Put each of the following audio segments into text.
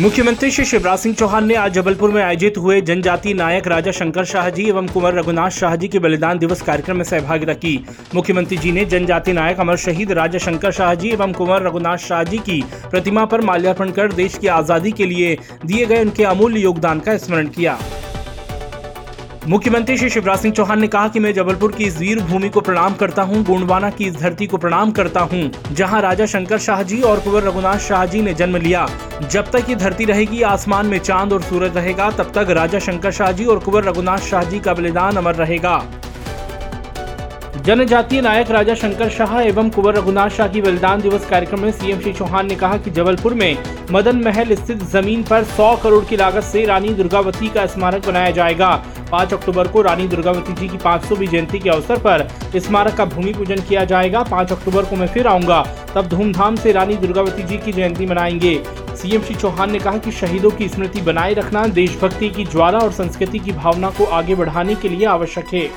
मुख्यमंत्री श्री शिवराज सिंह चौहान ने आज जबलपुर में आयोजित हुए जनजाति नायक राजा शंकर शाह जी एवं कुंवर रघुनाथ शाह जी के बलिदान दिवस कार्यक्रम में सहभागिता की। मुख्यमंत्री जी ने जनजाति नायक अमर शहीद राजा शंकर शाह जी एवं कुंवर रघुनाथ शाह जी की प्रतिमा पर माल्यार्पण कर देश की आज़ादी के लिए दिए गए उनके अमूल्य योगदान का स्मरण किया। मुख्यमंत्री श्री शिवराज सिंह चौहान ने कहा कि मैं जबलपुर की इस वीर भूमि को प्रणाम करता हूँ, गोंडवाना की इस धरती को प्रणाम करता हूँ, जहाँ राजा शंकर शाह जी और कुंवर रघुनाथ शाह जी ने जन्म लिया। जब तक ये धरती रहेगी आसमान में चाँद और सूरज रहेगा तब तक राजा शंकर शाह जी और कुंवर रघुनाथ शाह जी का बलिदान अमर रहेगा। जनजातीय नायक राजा शंकर शाह एवं कुंवर रघुनाथ शाह की बलिदान दिवस कार्यक्रम में सीएम श्री चौहान ने कहा कि जबलपुर में मदन महल स्थित ज़मीन पर 100 करोड़ की लागत से रानी दुर्गावती का स्मारक बनाया जाएगा। 5 अक्टूबर को रानी दुर्गावती जी की 500वीं जयंती के अवसर पर स्मारक का भूमि पूजन किया जाएगा। पाँच अक्टूबर को मैं फिर आऊँगा, तब धूमधाम से रानी दुर्गावती जी की जयंती मनाएँगे। सीएम श्री चौहान ने कहा कि शहीदों की स्मृति बनाए रखना देशभक्ति की ज्वाला और संस्कृति की भावना को आगे बढ़ाने के लिए आवश्यक है।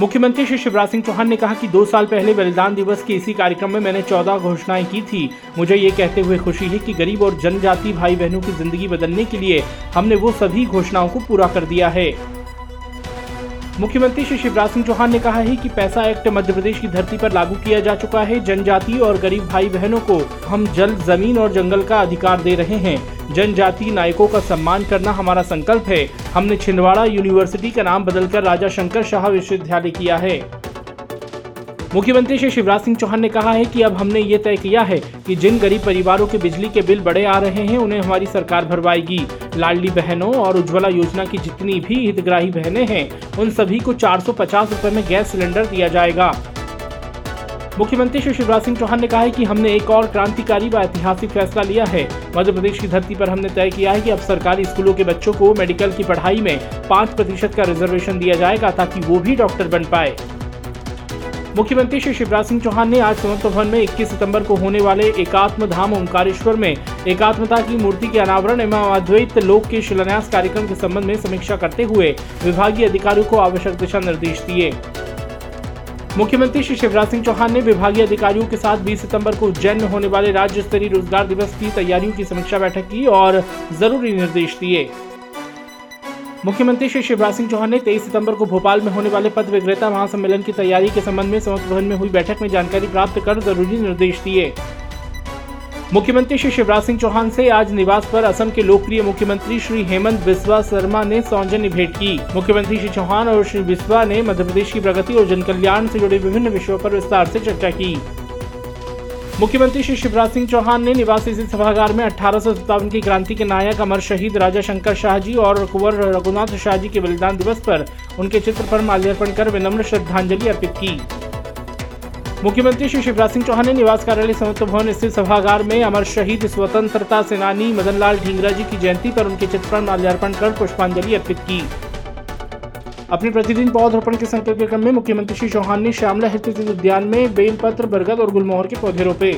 मुख्यमंत्री श्री शिवराज सिंह चौहान ने कहा कि दो साल पहले बलिदान दिवस के इसी कार्यक्रम में मैंने चौदह घोषणाएँ की थी। मुझे ये कहते हुए खुशी है कि गरीब और जनजाति भाई बहनों की ज़िंदगी बदलने के लिए हमने वो सभी घोषणाओं को पूरा कर दिया है। मुख्यमंत्री श्री शिवराज सिंह चौहान ने कहा है कि पैसा एक्ट मध्य प्रदेश की धरती पर लागू किया जा चुका है। जनजाति और गरीब भाई बहनों को हम जल, ज़मीन और जंगल का अधिकार दे रहे हैं। जनजाति नायकों का सम्मान करना हमारा संकल्प है। हमने छिंदवाड़ा यूनिवर्सिटी का नाम बदलकर राजा शंकर शाह विश्वविद्यालय किया है। मुख्यमंत्री श्री शिवराज सिंह चौहान ने कहा है कि अब हमने ये तय किया है कि जिन गरीब परिवारों के बिजली के बिल बड़े आ रहे हैं, उन्हें हमारी सरकार भरवाएगी। लाडली बहनों और उज्ज्वला योजना की जितनी भी हितग्राही बहनें हैं, उन सभी को चार सौ में गैस सिलेंडर दिया जाएगा। मुख्यमंत्री श्री शिवराज सिंह चौहान ने कहा है कि हमने एक और क्रांतिकारी व ऐतिहासिक फैसला लिया है। मध्य प्रदेश की धरती पर हमने तय किया है कि अब सरकारी स्कूलों के बच्चों को मेडिकल की पढ़ाई में पाँच प्रतिशत का रिजर्वेशन दिया जाएगा ताकि वो भी डॉक्टर बन पाए। मुख्यमंत्री श्री शिवराज सिंह चौहान ने आज समर्थ भवन में 21 सितंबर को होने वाले एकात्म धाम ओंकारेश्वर में एकात्मता की मूर्ति के अनावरण एवं अद्वैत लोक के शिलान्यास कार्यक्रम के संबंध में समीक्षा करते हुए विभागीय अधिकारियों को आवश्यक दिशा निर्देश दिए। मुख्यमंत्री श्री शिवराज सिंह चौहान ने विभागीय अधिकारियों के साथ 20 सितंबर को उज्जैन में होने वाले राज्य स्तरीय रोज़गार दिवस की तैयारियों की समीक्षा बैठक की और ज़रूरी निर्देश दिए। मुख्यमंत्री श्री शिवराज सिंह चौहान ने 23 सितंबर को भोपाल में होने वाले पद विक्रेता महासम्मेलन की तैयारी के संबंध में समस्त भवन में हुई बैठक में जानकारी प्राप्त कर ज़रूरी निर्देश दिए। मुख्यमंत्री श्री शिवराज सिंह चौहान से आज निवास पर असम के लोकप्रिय मुख्यमंत्री श्री हेमंत बिस्वा शर्मा ने सौजन्य भेंट की। मुख्यमंत्री श्री चौहान और श्री बिस्वा ने मध्य प्रदेश की प्रगति और जन कल्याण से जुड़े विभिन्न विषयों पर विस्तार से चर्चा की। मुख्यमंत्री श्री शिवराज सिंह चौहान ने निवासी सभागार में अठारह सौ सत्तावन की क्रांति के नायक अमर शहीद राजा शंकर शाह जी और कुंवर रघुनाथ शाह जी के बलिदान दिवस पर उनके चित्र पर माल्यार्पण कर विनम्र श्रद्धांजलि अर्पित की। मुख्यमंत्री श्री शिवराज सिंह चौहान ने निवास कार्यालय समत्व भवन स्थित सभागार में अमर शहीद स्वतंत्रता सेनानी मदन लाल ढींगरा जी की जयंती पर उनके चित्र पर माल्यार्पण कर पुष्पांजलि अर्पित की। अपने प्रतिदिन पौधरोपण के संकल्प क्रम में मुख्यमंत्री श्री चौहान ने श्यामला स्थित उद्यान में बेलपत्र, बरगद और गुलमोहर के पौधे रोपे।